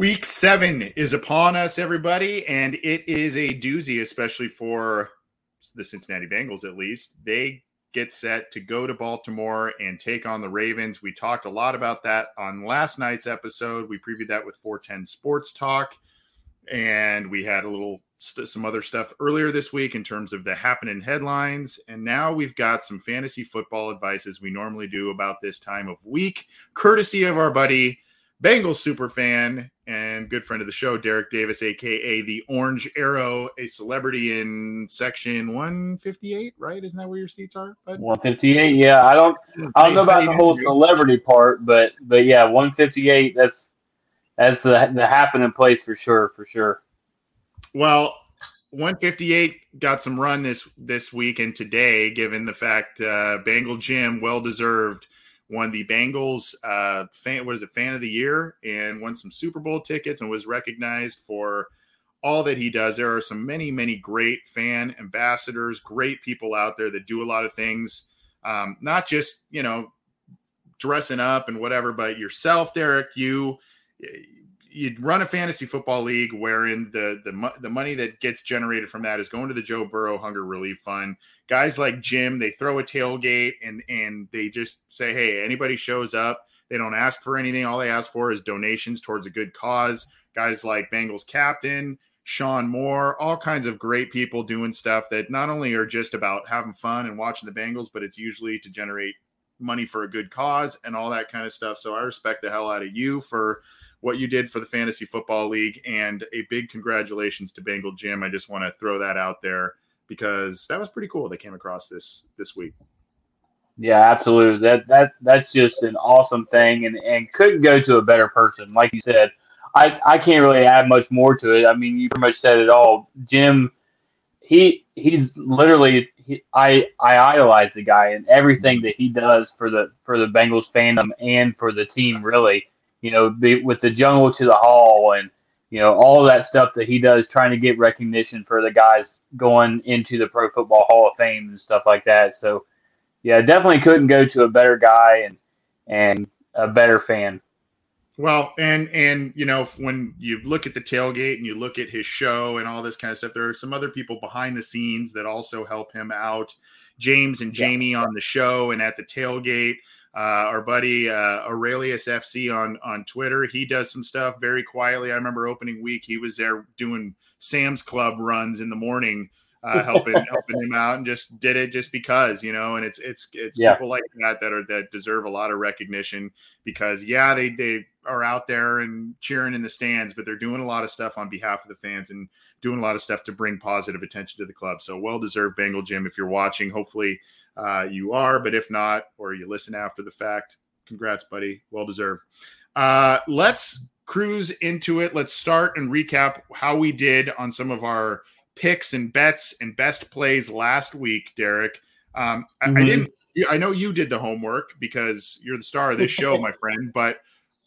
Week seven is upon us, everybody, and it is a doozy, especially for the Cincinnati Bengals, at least. They get set to go to Baltimore and take on the Ravens. We talked a lot about that on last night's episode. We previewed that with 410 Sports Talk, and we had a little st- some other stuff earlier this week in terms of the happening headlines. And now we've got some fantasy football advice as we normally do about this time of week, courtesy of our buddy. Bengals super fan and good friend of the show, Derek Davis, aka the Orange Arrow, a celebrity in section 158, right? Isn't that where your seats are? Bud? 158, yeah. I don't I don't know about the whole celebrity part, but but yeah, 158, that's that's the the happening place for sure, for sure. Well, 158 got some run this this week and today, given the fact uh Bengal Jim, well deserved won the Bengals uh, fan, what is it, fan of the year, and won some Super Bowl tickets and was recognized for all that he does. There are some many, many great fan ambassadors, great people out there that do a lot of things, um, not just you know dressing up and whatever, but yourself, Derek, you you run a fantasy football league wherein the the the money that gets generated from that is going to the Joe Burrow Hunger Relief Fund. Guys like Jim, they throw a tailgate and and they just say, "Hey, anybody shows up, they don't ask for anything. All they ask for is donations towards a good cause." Guys like Bengals captain Sean Moore, all kinds of great people doing stuff that not only are just about having fun and watching the Bengals, but it's usually to generate money for a good cause and all that kind of stuff. So I respect the hell out of you for what you did for the Fantasy Football League. And a big congratulations to Bengal Jim. I just want to throw that out there because that was pretty cool. They came across this this week. Yeah, absolutely. That that that's just an awesome thing, and and couldn't go to a better person. Like you said, I I can't really add much more to it. I mean, you pretty much said it all. Jim, he he's literally he, I I idolize the guy and everything that he does for the for the Bengals fandom and for the team. Really, you know, the, with the jungle to the hall and you know all that stuff that he does, trying to get recognition for the guys going into the Pro Football Hall of Fame and stuff like that. So, yeah, definitely couldn't go to a better guy and and a better fan. Well, and and you know when you look at the tailgate and you look at his show and all this kind of stuff, there are some other people behind the scenes that also help him out. James and Jamie yeah. on the show and at the tailgate uh, our buddy uh, Aurelius FC on on Twitter. He does some stuff very quietly. I remember opening week, he was there doing Sam's Club runs in the morning, uh, helping helping him out, and just did it just because you know. And it's it's it's yeah. people like that that are that deserve a lot of recognition because yeah, they they are out there and cheering in the stands, but they're doing a lot of stuff on behalf of the fans and doing a lot of stuff to bring positive attention to the club. So well deserved, Bengal Jim. If you're watching, hopefully uh, you are. But if not, or you listen after the fact, congrats, buddy. Well deserved. Uh, let's cruise into it. Let's start and recap how we did on some of our picks and bets and best plays last week, Derek. Um, mm-hmm. I, I, mm-hmm. didn't I know you did the homework because you're the star of this show, my friend. But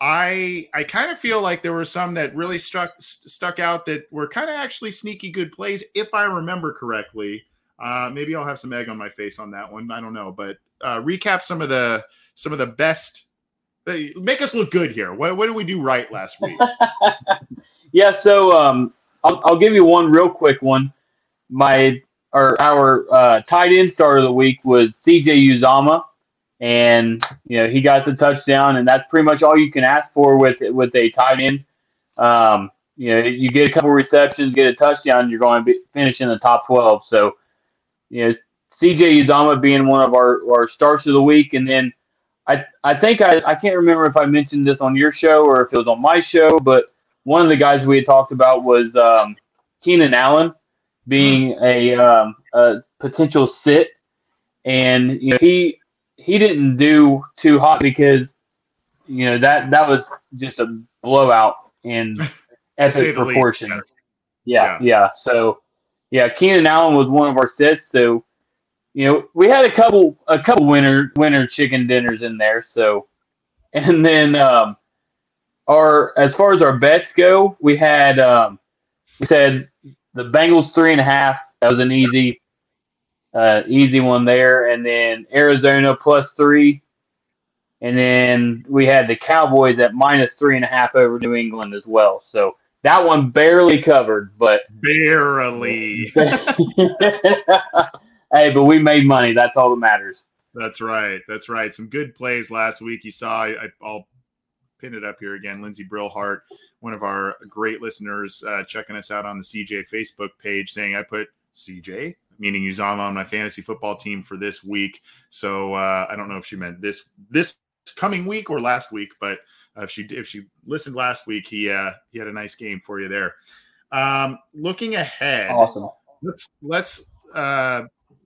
I I kind of feel like there were some that really struck stuck out that were kind of actually sneaky good plays, if I remember correctly. Uh, maybe I'll have some egg on my face on that one. I don't know, but uh, recap some of the some of the best. Make us look good here. What what did we do right last week? yeah, so um, I'll, I'll give you one real quick one. My or our uh, tight end star of the week was CJ Uzomah, and you know he got the touchdown, and that's pretty much all you can ask for with with a tight end. Um, you know, you get a couple receptions, get a touchdown, you're going to be, finish in the top twelve. So, you know, CJ Uzomah being one of our our stars of the week, and then I I think I I can't remember if I mentioned this on your show or if it was on my show, but one of the guys we had talked about was um, Keenan Allen being a, um, a potential sit, and you know he he didn't do too hot because you know that that was just a blowout in epic proportions. Yeah, yeah, yeah, So yeah, Keenan Allen was one of our sets. So you know we had a couple a couple winter winter chicken dinners in there. So and then um, our as far as our bets go, we had um, we said the Bengals three and a half. That was an easy uh, easy one there. And then Arizona plus three. And then we had the Cowboys at minus three and a half over New England as well. So that one barely covered, but barely. hey, but we made money. That's all that matters. That's right. That's right. Some good plays last week. You saw. I, will pin it up here again. Lindsey Brillhart, one of our great listeners, uh, checking us out on the CJ Facebook page, saying I put CJ meaning Uzomah on my fantasy football team for this week. So uh, I don't know if she meant this this coming week or last week, but if she if she listened last week, he uh, he had a nice game for you there. Um, looking ahead, awesome. Let's let's uh,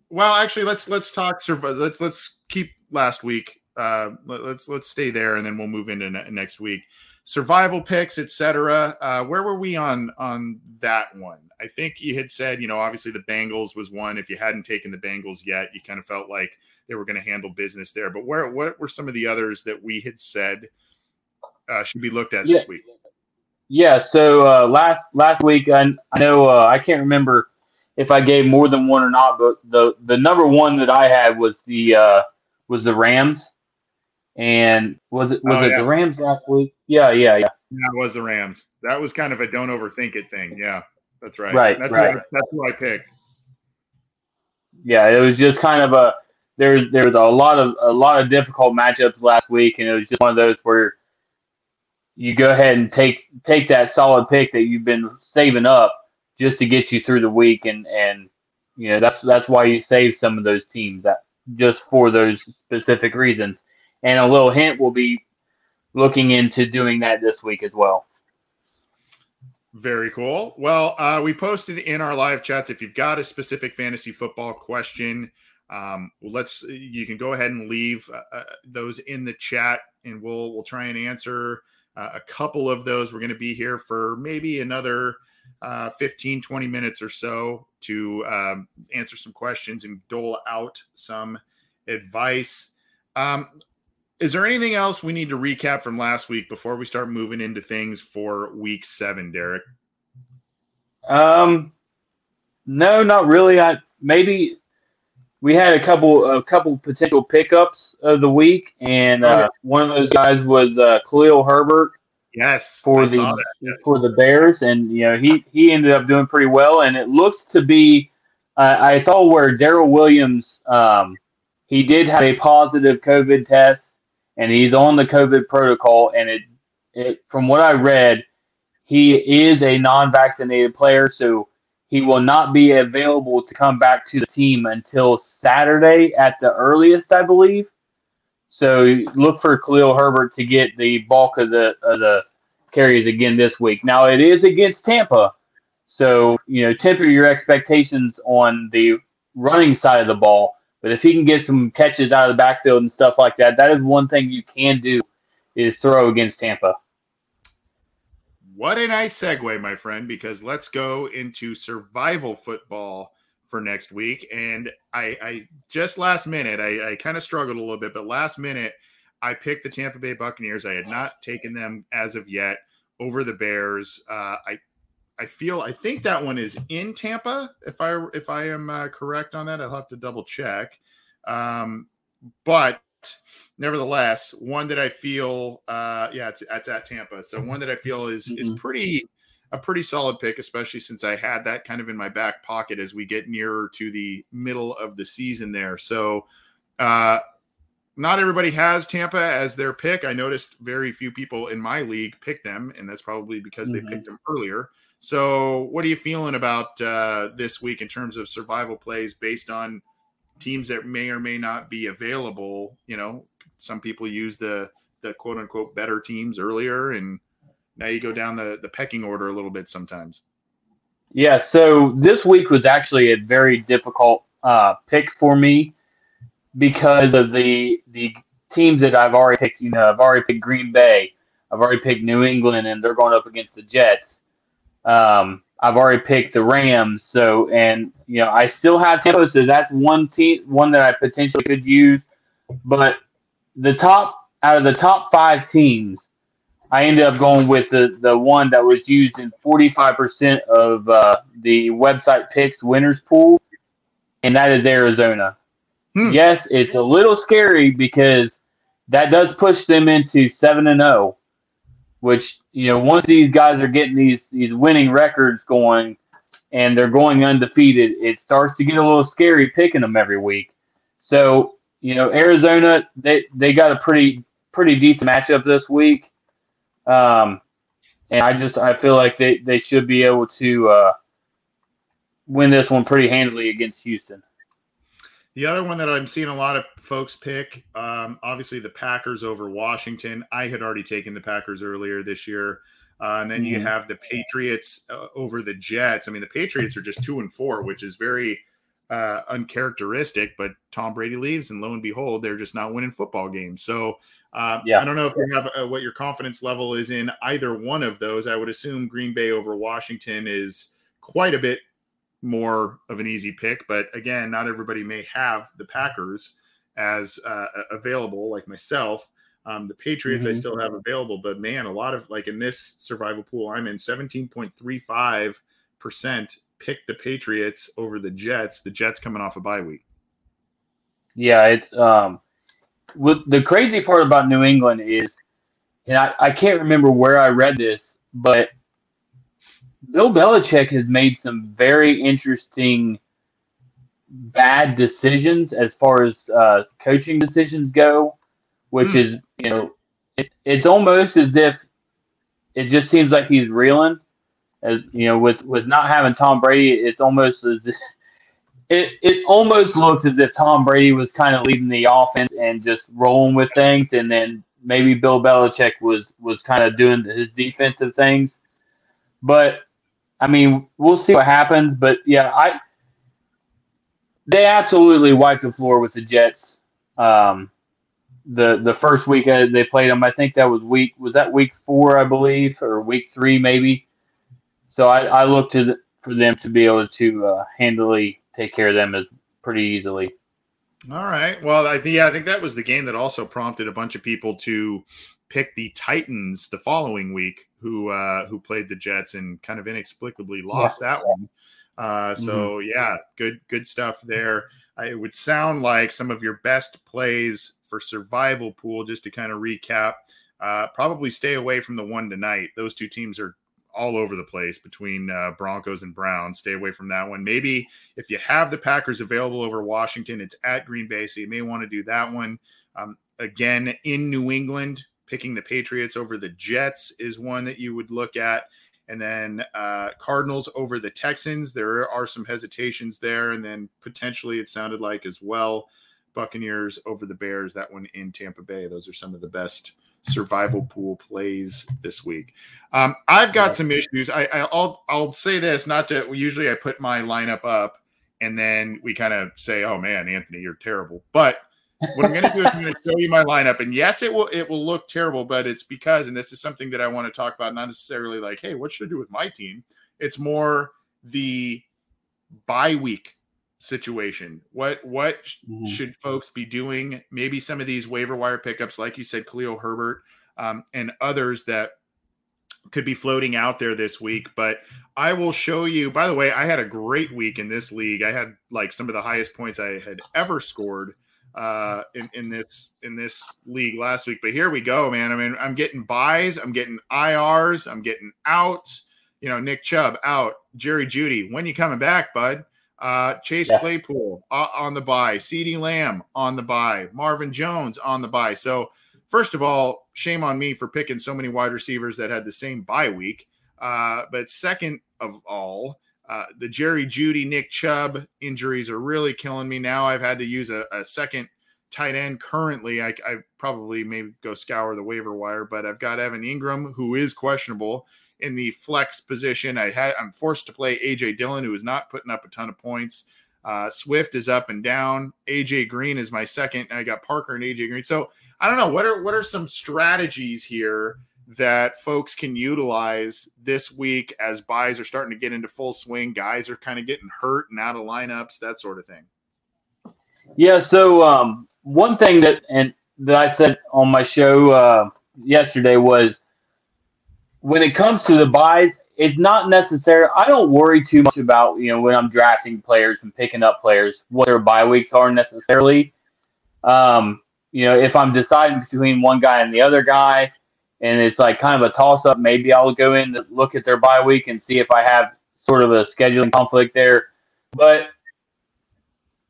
well actually let's let's talk. Let's let's keep last week. Uh, let, let's let's stay there and then we'll move into ne- next week survival picks, etc. Uh, where were we on on that one? I think you had said, you know, obviously the Bengals was one. If you hadn't taken the Bengals yet, you kind of felt like they were going to handle business there. But where what were some of the others that we had said uh, should be looked at yeah. this week? Yeah. So uh, last last week, I, I know uh, I can't remember if I gave more than one or not, but the the number one that I had was the uh, was the Rams. And was it was oh, it yeah. the Rams last week? Yeah, yeah, yeah. Yeah, it was the Rams. That was kind of a don't overthink it thing. Yeah, that's right. Right, that's right. Who I, that's who I picked. Yeah, it was just kind of a there. There was a lot of a lot of difficult matchups last week, and it was just one of those where you go ahead and take take that solid pick that you've been saving up just to get you through the week, and and you know that's that's why you save some of those teams that just for those specific reasons. And a little hint, we'll be looking into doing that this week as well. Very cool. Well, uh, we posted in our live chats if you've got a specific fantasy football question, um, let's you can go ahead and leave uh, uh those in the chat, and we'll we'll try and answer uh, a couple of those. We're going to be here for maybe another uh, 15, 20 minutes or so to um, answer some questions and dole out some advice. Um, is there anything else we need to recap from last week before we start moving into things for week seven, Derek? Um, no, not really. I maybe we had a couple a couple potential pickups of the week, and uh, one of those guys was uh, Khalil Herbert. Yes, for I the yes. for the Bears, and you know he he ended up doing pretty well, and it looks to be. Uh, I saw where Daryl Williams um, he did have a positive COVID test and he's on the COVID protocol. And it, it from what I read, he is a non-vaccinated player, so he will not be available to come back to the team until Saturday at the earliest, I believe. So look for Khalil Herbert to get the bulk of the of the carries again this week. Now it is against Tampa, so you know temper your expectations on the running side of the ball. But if he can get some catches out of the backfield and stuff like that, that is one thing you can do is throw against Tampa. What a nice segue, my friend, because let's go into survival football for next week. And I, I just last minute, I, I kind of struggled a little bit, but last minute, I picked the Tampa Bay Buccaneers. I had not taken them as of yet over the Bears. Uh, I I feel I think that one is in Tampa. If I if I am uh, correct on that, I'll have to double check. Um, but nevertheless, one that I feel, uh, yeah, it's, it's at Tampa. So one that I feel is mm-hmm. is pretty a pretty solid pick, especially since I had that kind of in my back pocket as we get nearer to the middle of the season there. So, uh, not everybody has Tampa as their pick. I noticed very few people in my league pick them, and that's probably because mm-hmm. they picked them earlier. So, what are you feeling about uh, this week in terms of survival plays based on teams that may or may not be available? You know, some people use the the quote unquote better teams earlier, and now you go down the the pecking order a little bit sometimes. Yeah. So this week was actually a very difficult uh, pick for me because of the the teams that I've already picked. You know, I've already picked Green Bay. I've already picked New England, and they're going up against the Jets. Um, I've already picked the Rams. So, and you know, I still have Tampa. So that's one team, one that I potentially could use. But the top out of the top five teams, I ended up going with the the one that was used in 45% of uh, the website picks winners pool, and that is Arizona. Hmm. Yes, it's a little scary because that does push them into seven and zero, oh, which you know once these guys are getting these these winning records going and they're going undefeated, it starts to get a little scary picking them every week. So you know Arizona they they got a pretty pretty decent matchup this week, um, and I just I feel like they they should be able to uh, win this one pretty handily against Houston. The other one that I'm seeing a lot of folks pick, um, obviously the Packers over Washington. I had already taken the Packers earlier this year. Uh, and then mm-hmm. you have the Patriots uh, over the Jets. I mean, the Patriots are just two and four, which is very uh, uncharacteristic. But Tom Brady leaves, and lo and behold, they're just not winning football games. So uh, yeah. I don't know if you have uh, what your confidence level is in either one of those. I would assume Green Bay over Washington is quite a bit more of an easy pick. But again, not everybody may have the Packers as uh, available, like myself. Um, the Patriots mm-hmm. I still have available, but man, a lot of like in this survival pool I'm in, 17.35 percent pick the Patriots over the Jets. The Jets coming off a bye week. Yeah, it's um, the crazy part about New England is, and I, I can't remember where I read this, but Bill Belichick has made some very interesting bad decisions as far as uh, coaching decisions go, which mm. is you know it, it's almost as if it just seems like he's reeling. As you know, with with not having Tom Brady, it's almost as it it almost looks as if Tom Brady was kind of leading the offense and just rolling with things, and then maybe Bill Belichick was was kind of doing his defensive things. But I mean, we'll see what happens. But yeah, I they absolutely wiped the floor with the Jets. Um, the the first week they played them, I think that was week was that week four, I believe, or week three maybe. So I, I look to the, for them to be able to uh, handily take care of them as pretty easily. All right. Well, I think yeah, I think that was the game that also prompted a bunch of people to pick the Titans the following week, who uh, who played the Jets and kind of inexplicably lost yeah. that one. Uh, so mm-hmm. yeah, good good stuff there. it would sound like some of your best plays for survival pool. Just to kind of recap, uh, probably stay away from the one tonight. Those two teams are all over the place between uh, Broncos and Browns. Stay away from that one. Maybe if you have the Packers available over Washington, it's at Green Bay, so you may want to do that one. Um, again, in New England, picking the Patriots over the Jets is one that you would look at. And then uh, Cardinals over the Texans. There are some hesitations there. And then potentially it sounded like as well Buccaneers over the Bears, that one in Tampa Bay. Those are some of the best survival pool plays this week. Um, I've got some issues. I, I'll, I'll say this, not to usually I put my lineup up and then we kind of say, "Oh man, Anthony, you're terrible." But what I'm going to do is I'm going to show you my lineup, and yes, it will it will look terrible, but it's because, and this is something that I want to talk about, not necessarily like, "Hey, what should I do with my team?" It's more the bye week situation. What what mm-hmm. should folks be doing? Maybe some of these waiver wire pickups, like you said, Khalil Herbert um, and others that could be floating out there this week. But I will show you. By the way, I had a great week in this league. I had like some of the highest points I had ever scored uh, in, in this in this league last week. But here we go, man. I mean, I'm getting byes, I'm getting IRs, I'm getting outs. You know, Nick Chubb out, Jerry Jeudy. When you coming back, bud? Uh, Chase yeah. Claypool uh, on the bye, CeeDee Lamb on the bye, Marvin Jones on the bye. So, first of all, shame on me for picking so many wide receivers that had the same bye week. Uh, but second of all, uh, the Jerry Jeudy, Nick Chubb injuries are really killing me now. I've had to use a, a second tight end currently. I, I, probably maybe go scour the waiver wire, but I've got Evan Engram, who is questionable in the flex position. I had I'm forced to play AJ Dillon, who is not putting up a ton of points. Uh, Swift is up and down. AJ Green is my second. and I got Parker and AJ Green. So I don't know what are what are some strategies here that folks can utilize this week as byes are starting to get into full swing. Guys are kind of getting hurt and out of lineups, that sort of thing. Yeah. So um, one thing that and that I said on my show uh, yesterday was when it comes to the byes, it's not necessary. I don't worry too much about you know when I'm drafting players and picking up players what their bye weeks are necessarily. Um, you know, if I'm deciding between one guy and the other guy, and it's like kind of a toss up, maybe I'll go in to look at their bye week and see if I have sort of a scheduling conflict there. But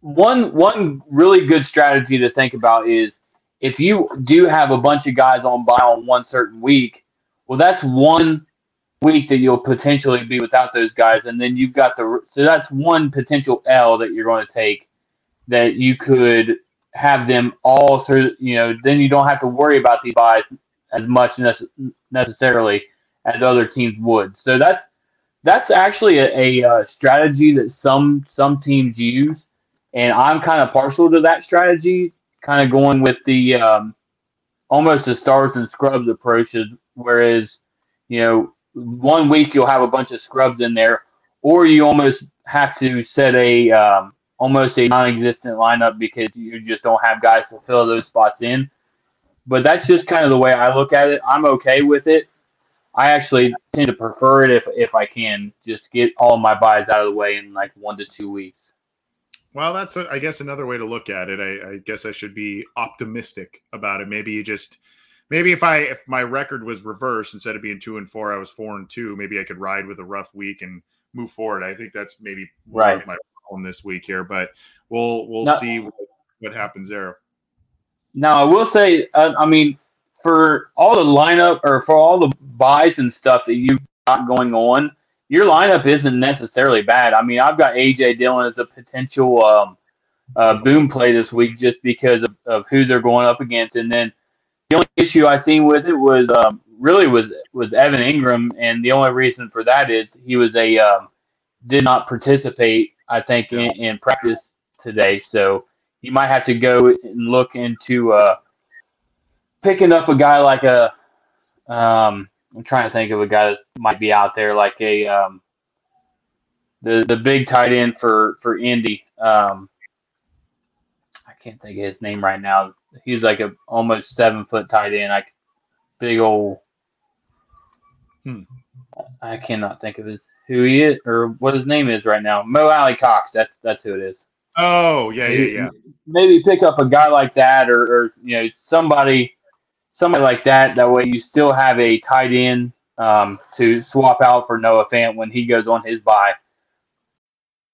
one one really good strategy to think about is if you do have a bunch of guys on bye on one certain week well, that's one week that you'll potentially be without those guys, and then you've got the so that's one potential L that you're going to take that you could have them all through. You know, then you don't have to worry about these byes as much necessarily as other teams would. So that's that's actually a, a, a, strategy that some some teams use, and I'm kind of partial to that strategy. Kind of going with the um, almost the stars and scrubs approach Whereas, you know, one week you'll have a bunch of scrubs in there, or you almost have to set a um, almost a non-existent lineup because you just don't have guys to fill those spots in. But that's just kind of the way I look at it. I'm okay with it. I actually tend to prefer it if if I can just get all my byes out of the way in like one to two weeks. Well, that's a, I guess another way to look at it. I, I guess I should be optimistic about it. Maybe you just maybe if I if my record was reversed instead of being two and four, I was four and two. Maybe I could ride with a rough week and move forward. I think that's maybe right my problem this week here, but we'll we'll see what, what, happens there. Now I will say, uh, I mean, for all the lineup or for all the byes and stuff that you've got going on, your lineup isn't necessarily bad. I mean, I've got AJ Dillon as a potential um, uh, boom play this week just because of, of who they're going up against, and then the only issue I seen with it was um, really was was Evan Engram, and the only reason for that is he was a um, did not participate. I think in, in, practice today, so you might have to go and look into uh, picking up a guy like a. Um, I'm trying to think of a guy that might be out there like a um, the the big tight end for for Indy. Um, I can't think of his name right now he's like a almost seven foot tight end, like big old. Hmm. I cannot think of his who he is or what his name is right now. Mo Alie-Cox. That's that's who it is. Oh yeah, yeah, yeah. Maybe pick up a guy like that, or, or you know somebody, somebody like that. That way you still have a tight end um, to swap out for Noah Fant when he goes on his bye.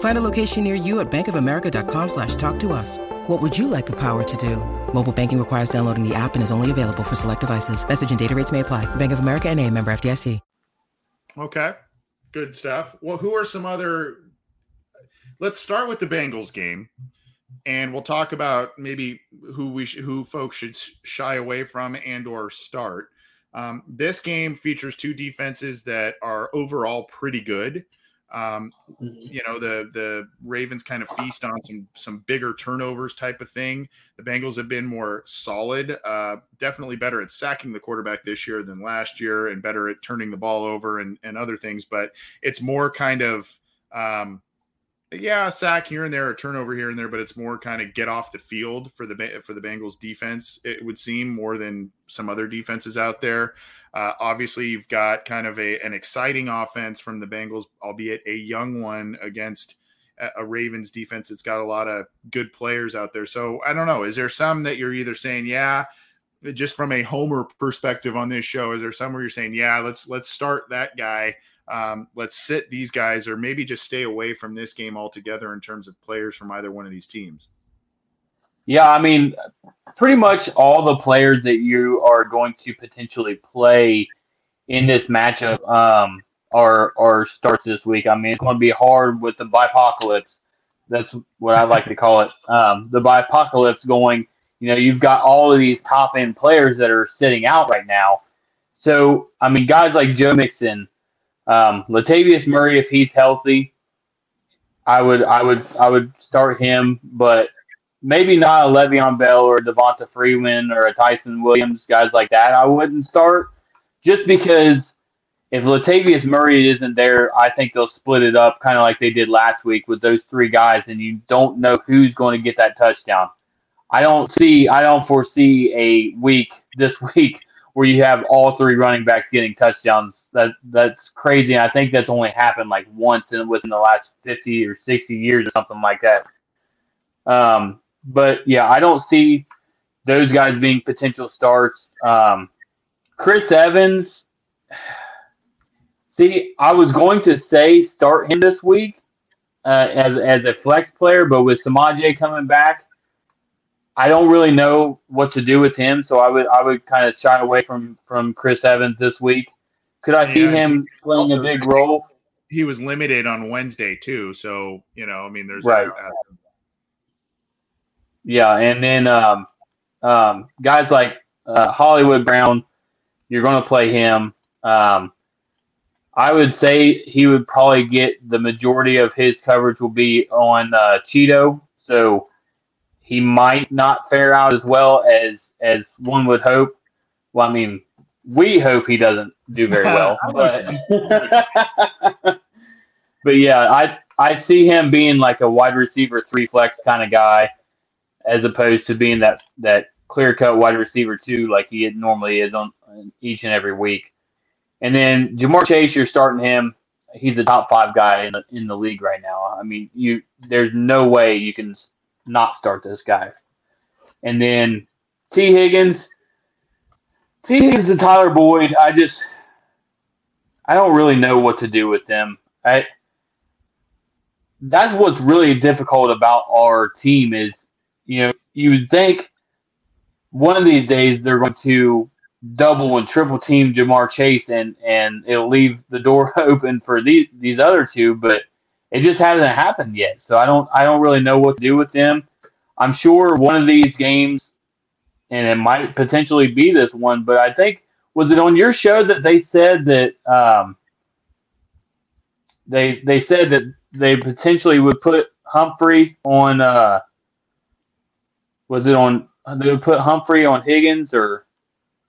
Find a location near you at bankofamerica.com slash talk to us. What would you like the power to do? Mobile banking requires downloading the app and is only available for select devices. Message and data rates may apply. Bank of America and a member FDIC. Okay. Good stuff. Well, who are some other let's start with the Bengals game and we'll talk about maybe who we sh- who folks should shy away from and or start. Um, this game features two defenses that are overall pretty good. Um, mm-hmm. you know the the Ravens kind of feast on some some bigger turnovers type of thing. The Bengals have been more solid, uh, definitely better at sacking the quarterback this year than last year, and better at turning the ball over and and other things. But it's more kind of um, yeah, a sack here and there, a turnover here and there, but it's more kind of get off the field for the for the Bengals defense. It would seem more than some other defenses out there. Uh, obviously, you've got kind of a an exciting offense from the Bengals, albeit a young one against a, Ravens defense that's got a lot of good players out there. So I don't know. Is there some that you're either saying, yeah, just from a homer perspective on this show, is there some where you're saying, yeah, let's let's start that guy um, let's sit these guys or maybe just stay away from this game altogether in terms of players from either one of these teams? Yeah, I mean, pretty much all the players that you are going to potentially play in this matchup um, are are starts this week. I mean, it's going to be hard with the bipocalypse. That's what I like to call it. Um, the bipocalypse going. You know, you've got all of these top end players that are sitting out right now. So, I mean, guys like Joe Mixon, um, Latavius Murray, if he's healthy, I would I would I would start him, but maybe not a Le'Veon Bell or a Devonta Freeman or a Ty'Son Williams, guys like that. I wouldn't start just because if Latavius Murray isn't there, I think they'll split it up kind of like they did last week with those three guys, and you don't know who's going to get that touchdown. I don't see, I don't foresee a week this week where you have all three running backs getting touchdowns that that's crazy. And I think that's only happened like once in within the last fifty or sixty years or something like that. Um, but yeah, I don't see those guys being potential starts. Um, Chris Evans. See, I was going to say start him this week uh, as as a flex player, but with Samaje coming back, I don't really know what to do with him. So I would I would kind of shy away from from Chris Evans this week. Could I see him playing a big role? He was limited on Wednesday too, so you know, I mean, there's right. Yeah, and then um, um, guys like uh, Hollywood Brown, you're going to play him. Um, I would say he would probably get the majority of his coverage will be on uh, Chido, so he might not fare out as well as as one would hope. Well, I mean, we hope he doesn't do very well. but but yeah, I I see him being like a wide receiver three flex kind of guy, as opposed to being that that clear cut wide receiver two like he normally is on each and every week. And then Ja'Marr Chase, you're starting him. He's the top five guy in the in the league right now. I mean, you there's no way you can not start this guy. And then Tee Higgins, Tee Higgins and Tyler Boyd, I just I don't really know what to do with them. I that's what's really difficult about our team is, you would think one of these days they're going to double and triple team Ja'Marr Chase and and it'll leave the door open for these these other two, but it just hasn't happened yet. So I don't I don't really know what to do with them. I'm sure one of these games and it might potentially be this one. But I think was it on your show that they said that um, they they said that they potentially would put Humphrey on. Uh, was it on? They would put Humphrey on Higgins or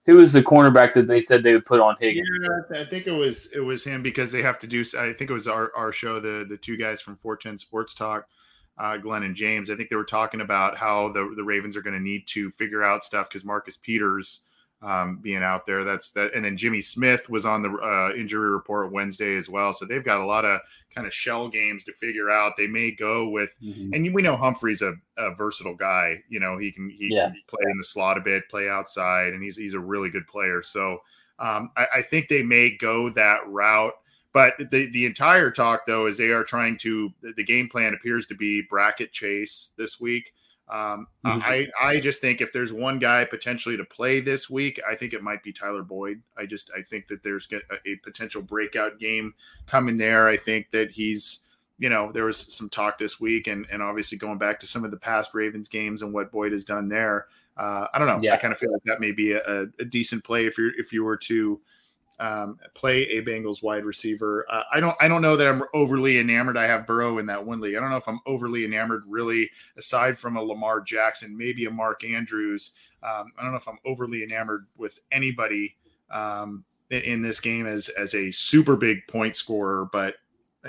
who was the cornerback that they said they would put on Higgins? Yeah, I think it was it was him because they have to do. I think it was our, our show, the the two guys from 410 Sports Talk uh, Glenn and James. I think they were talking about how the, the Ravens are going to need to figure out stuff because Marcus Peters um, being out there. That's that. And then Jimmy Smith was on the uh, injury report Wednesday as well. So they've got a lot of kind of shell games to figure out. They may go with, mm-hmm. and we know Humphrey's a, a, versatile guy. You know, he can he yeah. can play in the slot a bit, play outside, and he's he's a really good player. So Um, I, I, think they may go that route. But the, the entire talk, though, is they are trying to, the game plan appears to be bracket chase this week. Um, mm-hmm. I, I just think if there's one guy potentially to play this week, I think it might be Tyler Boyd. I just, I think that there's a, a potential breakout game coming there. I think that he's, you know, there was some talk this week and, and obviously going back to some of the past Ravens games and what Boyd has done there. Uh, I don't know. Yeah. I kind of feel like that may be a, a decent play if you're, if you were to, um, play a Bengals wide receiver. Uh, I don't I don't know that I'm overly enamored. I have Burrow in that one league. I don't know if I'm overly enamored really, aside from a Lamar Jackson, maybe a Mark Andrews. Um, I don't know if I'm overly enamored with anybody um, in this game as as a super big point scorer, but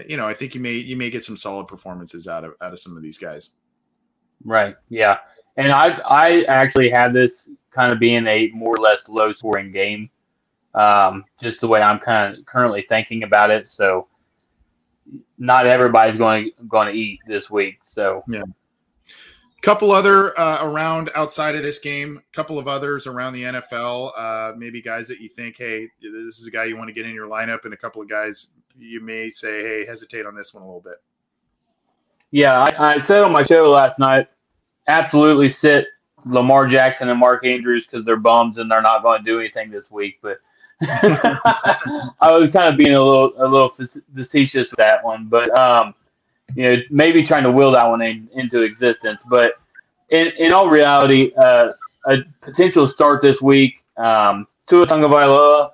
you know I think you may you may get some solid performances out of out of some of these guys. Right. Yeah. And I I actually had this kind of being a more or less low scoring game um, just the way I'm kind of currently thinking about it. So not everybody's going to, going to eat this week. So yeah. Couple other uh, around outside of this game, a couple of others around the NFL. Uh, maybe guys that you think, hey, this is a guy you want to get in your lineup, and a couple of guys you may say, hey, hesitate on this one a little bit. Yeah, I, I said on my show last night, absolutely sit Lamar Jackson and Mark Andrews because they're bums and they're not going to do anything this week. But I was kind of being a little a little facetious with that one, but um, you know, maybe trying to will that one in, into existence. But in, in all reality, uh, a potential start this week, um, Tua Tagovailoa.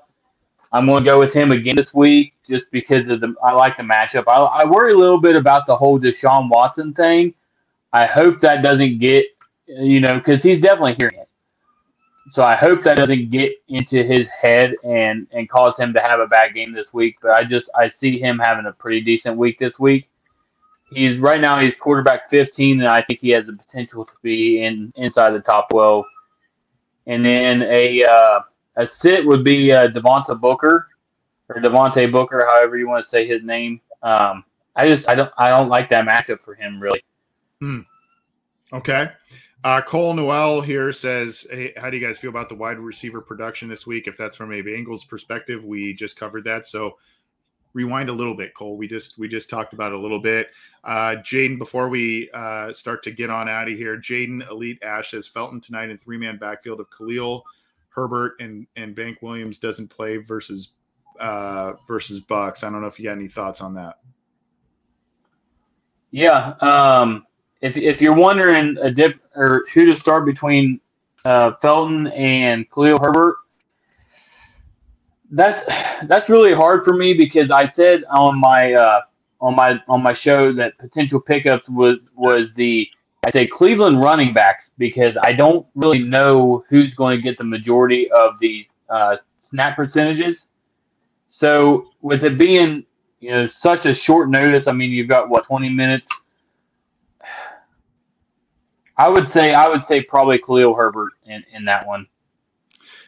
I'm going to go with him again this week just because of the. I like the matchup. I, I worry a little bit about the whole Deshaun Watson thing. I hope that doesn't get you know because he's definitely hearing it. So I hope that doesn't get into his head and and cause him to have a bad game this week. But I just I see him having a pretty decent week this week. He's right now he's quarterback 15, and I think he has the potential to be in inside the top 12. And then a uh, a sit would be uh, Devonta Booker or Devontae Booker, however you want to say his name. Um, I just I don't I don't like that matchup for him really. Hmm. Okay. Uh, Cole Noel here says, "Hey, how do you guys feel about the wide receiver production this week? If that's from a Bengals perspective, we just covered that. So rewind a little bit, Cole. We just we just talked about a little bit. Uh, Jaden, before we uh, start to get on out of here, Jaden Elite Ash says Felton tonight in three man backfield of Khalil Herbert and and Bank Williams doesn't play versus uh, versus Bucks. I don't know if you got any thoughts on that. Yeah, um, if if you're wondering a diff or who to start between uh, Felton and Khalil Herbert, that's that's really hard for me because I said on my uh, on my on my show that potential pickups was was the I say Cleveland running backs because I don't really know who's going to get the majority of the uh, snap percentages. So with it being you know such a short notice, I mean you've got what twenty minutes I would say I would say probably Khalil Herbert in, in that one.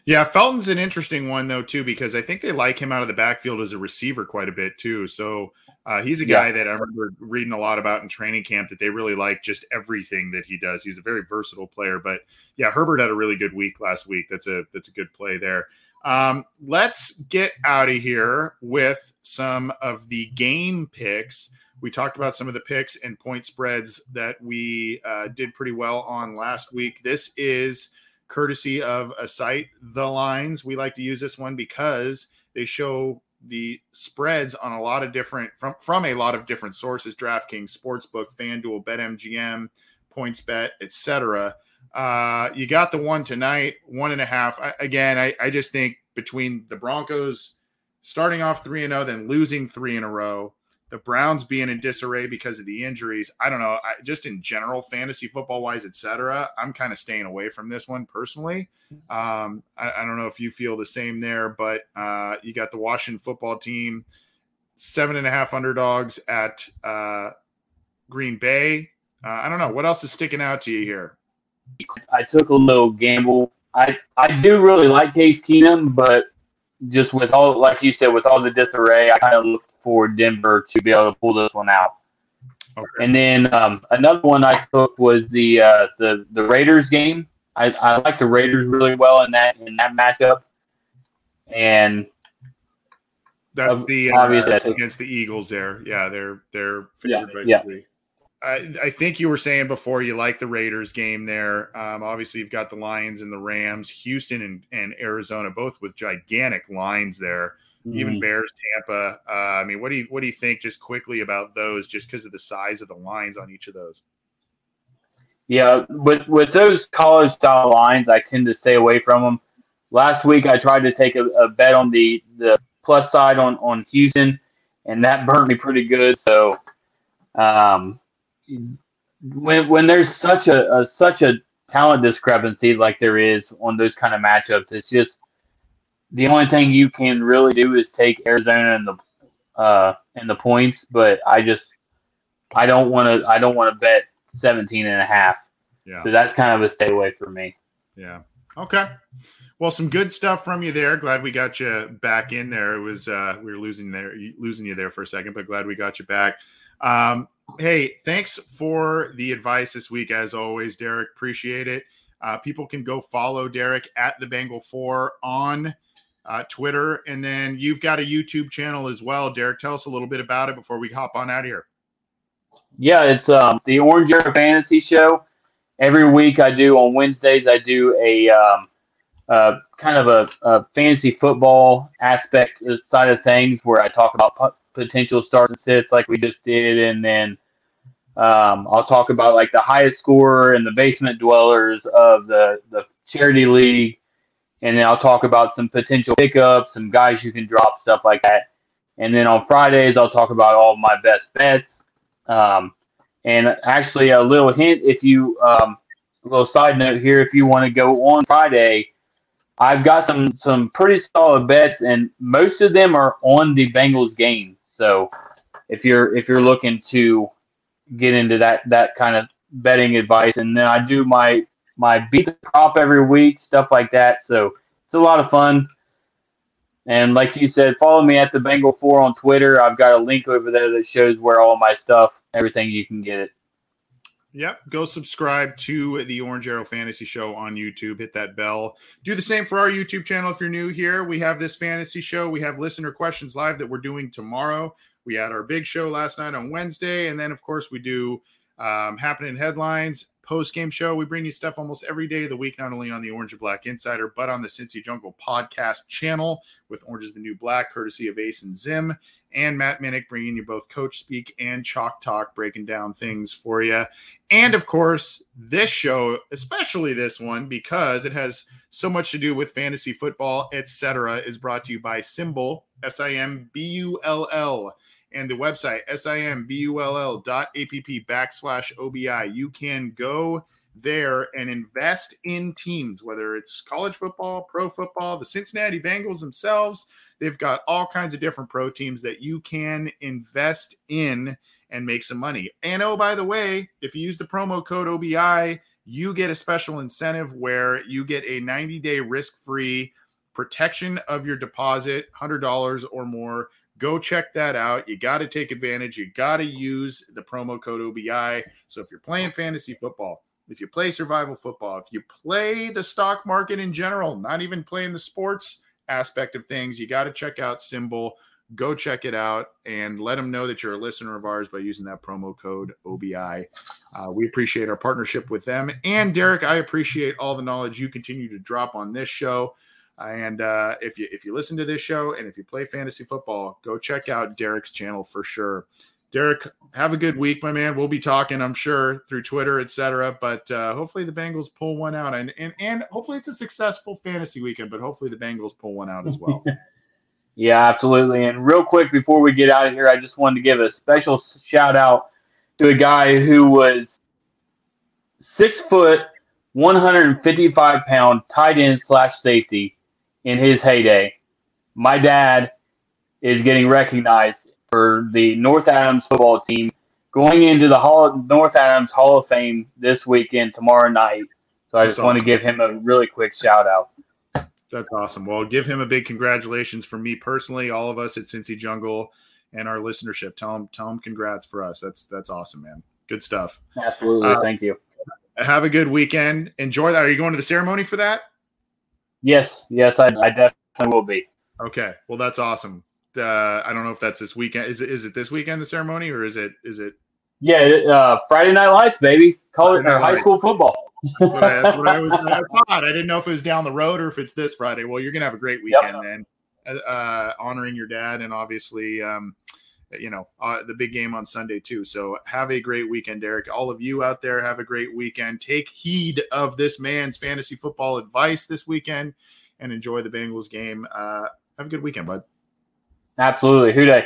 Yeah, Felton's an interesting one though too because I think they like him out of the backfield as a receiver quite a bit too. So uh, he's a guy yeah. that I remember reading a lot about in training camp that they really like just everything that he does. He's a very versatile player. But yeah, Herbert had a really good week last week. That's a that's a good play there. Um, let's get out of here with some of the game picks. We talked about some of the picks and point spreads that we uh, did pretty well on last week. This is courtesy of a site, The Lines. We like to use this one because they show the spreads on a lot of different from from a lot of different sources: DraftKings, Sportsbook, FanDuel, BetMGM, PointsBet, etc. Uh, you got the one tonight, one and a half. I, again, I, I just think between the Broncos starting off three and zero, oh, then losing three in a row, the Browns being in disarray because of the injuries. I don't know. I, just in general, fantasy football wise, etc. I'm kind of staying away from this one personally. Um, I, I, don't know if you feel the same there, but uh, you got the Washington football team, seven and a half underdogs at uh, Green Bay. Uh, I don't know what else is sticking out to you here. I took a little gamble. I I do really like Case Keenum, but just with all, like you said, with all the disarray, I kind of looked for Denver to be able to pull this one out. Okay. And then um, another one I took was the uh, the the Raiders game. I, I like the Raiders really well in that in that matchup. and That's the uh, think- against the Eagles there. That's Ob- the obviously, I think- against the Eagles there. Yeah, they're they're Yeah, favored by yeah. three. I, I think you were saying before you like the Raiders game there. Um, obviously, you've got the Lions and the Rams, Houston and, and Arizona, both with gigantic lines there. Even Mhm. Bears, Tampa. Uh, I mean, what do you what do you think just quickly about those? Just because of the size of the lines on each of those. Yeah, with with those college style lines, I tend to stay away from them. Last week, I tried to take a, a bet on the the plus side on on Houston, and that burnt me pretty good. So, um, when when there's such a, a such a talent discrepancy like there is on those kind of matchups, it's just the only thing you can really do is take Arizona and the uh and the points. But I just I don't want to I don't want to bet 17 and a half. Yeah. So that's kind of a stay away for me. Yeah. Okay. Well, some good stuff from you there. Glad we got you back in there. It was uh we were losing there losing you there for a second, but glad we got you back. Um hey, thanks for the advice this week as always, Derek. Appreciate it. Uh, people can go follow Derek at the Bengal 4 on uh, Twitter and then you've got a YouTube channel as well. Derek, tell us a little bit about it before we hop on out of here. Yeah, it's um the Orange Era Fantasy Show. Every week I do on Wednesdays I do a um uh kind of a, a fantasy football aspect side of things where I talk about potential starts and sits like we just did, and then um, I'll talk about like the highest scorer and the basement dwellers of the the charity league, and then I'll talk about some potential pickups, some guys you can drop, stuff like that. And then on Fridays I'll talk about all my best bets. Um, and actually, a little hint if you, um, a little side note here, if you want to go on Friday, I've got some some pretty solid bets, and most of them are on the Bengals game. So if you're if you're looking to get into that that kind of betting advice, and then I do my my beat the prop every week, stuff like that. So it's a lot of fun. And like you said, follow me at the Bengal Four on Twitter. I've got a link over there that shows where all my stuff, everything you can get it. Yep. Go subscribe to the Orange Arrow Fantasy Show on YouTube. Hit that bell. Do the same for our YouTube channel if you're new here. We have this fantasy show. We have listener questions live that we're doing tomorrow. We had our big show last night on Wednesday. And then, of course, we do um, happening headlines, post game show. We bring you stuff almost every day of the week, not only on the Orange and Black Insider, but on the Cincy Jungle podcast channel with Orange is the New Black, courtesy of Ace and Zim and Matt Minnick bringing you both coach speak and chalk talk, breaking down things for you. And of course, this show, especially this one, because it has so much to do with fantasy football, etc., is brought to you by SimBull, S I M B U L L, and the website, S-I-M-B-U-L-L dot A-P-P backslash O-B-I. You can go there and invest in teams, whether it's college football, pro football, the Cincinnati Bengals themselves. They've got all kinds of different pro teams that you can invest in and make some money. And oh, by the way, if you use the promo code OBI, you get a special incentive where you get a 90 day risk free protection of your deposit, $100 or more. Go check that out. You got to take advantage. You got to use the promo code OBI. So if you're playing fantasy football, if you play survival football, if you play the stock market in general, not even playing the sports aspect of things, you got to check out SimBull. Go check it out and let them know that you're a listener of ours by using that promo code OBI. Uh, we appreciate our partnership with them. And Derek, I appreciate all the knowledge you continue to drop on this show. And uh, if you if you listen to this show and if you play fantasy football, go check out Derek's channel for sure. Derek, have a good week, my man. We'll be talking, I'm sure, through Twitter, etc. But uh, hopefully the Bengals pull one out, and, and and hopefully it's a successful fantasy weekend. But hopefully the Bengals pull one out as well. Yeah, absolutely. And real quick before we get out of here, I just wanted to give a special shout out to a guy who was six foot, 155 pound tight end slash safety in his heyday. My dad is getting recognized for the North Adams football team going into the Hall North Adams Hall of Fame this weekend tomorrow night. So I That's just want to give him a really quick shout out. That's awesome. Well, give him a big congratulations from me personally, all of us at Cincy Jungle, and our listenership. Tell him, tell him, congrats for us. That's that's awesome, man. Good stuff. Absolutely. Uh, Thank you. Have a good weekend. Enjoy that. Are you going to the ceremony for that? Yes, yes, I, I definitely will be. Okay, well that's awesome. Uh, I don't know if that's this weekend. Is it is it this weekend the ceremony or is it is it? Yeah, uh, Friday Night Lights, baby. Call it high school football. I, that's what I, was, I thought. I didn't know if it was down the road or if it's this Friday. Well, you're gonna have a great weekend, yep. man. Uh, honoring your dad and obviously, um, you know, uh, the big game on Sunday too. So have a great weekend, Derek. All of you out there have a great weekend. Take heed of this man's fantasy football advice this weekend and enjoy the Bengals game. Uh, have a good weekend, bud. Absolutely. Who Dey?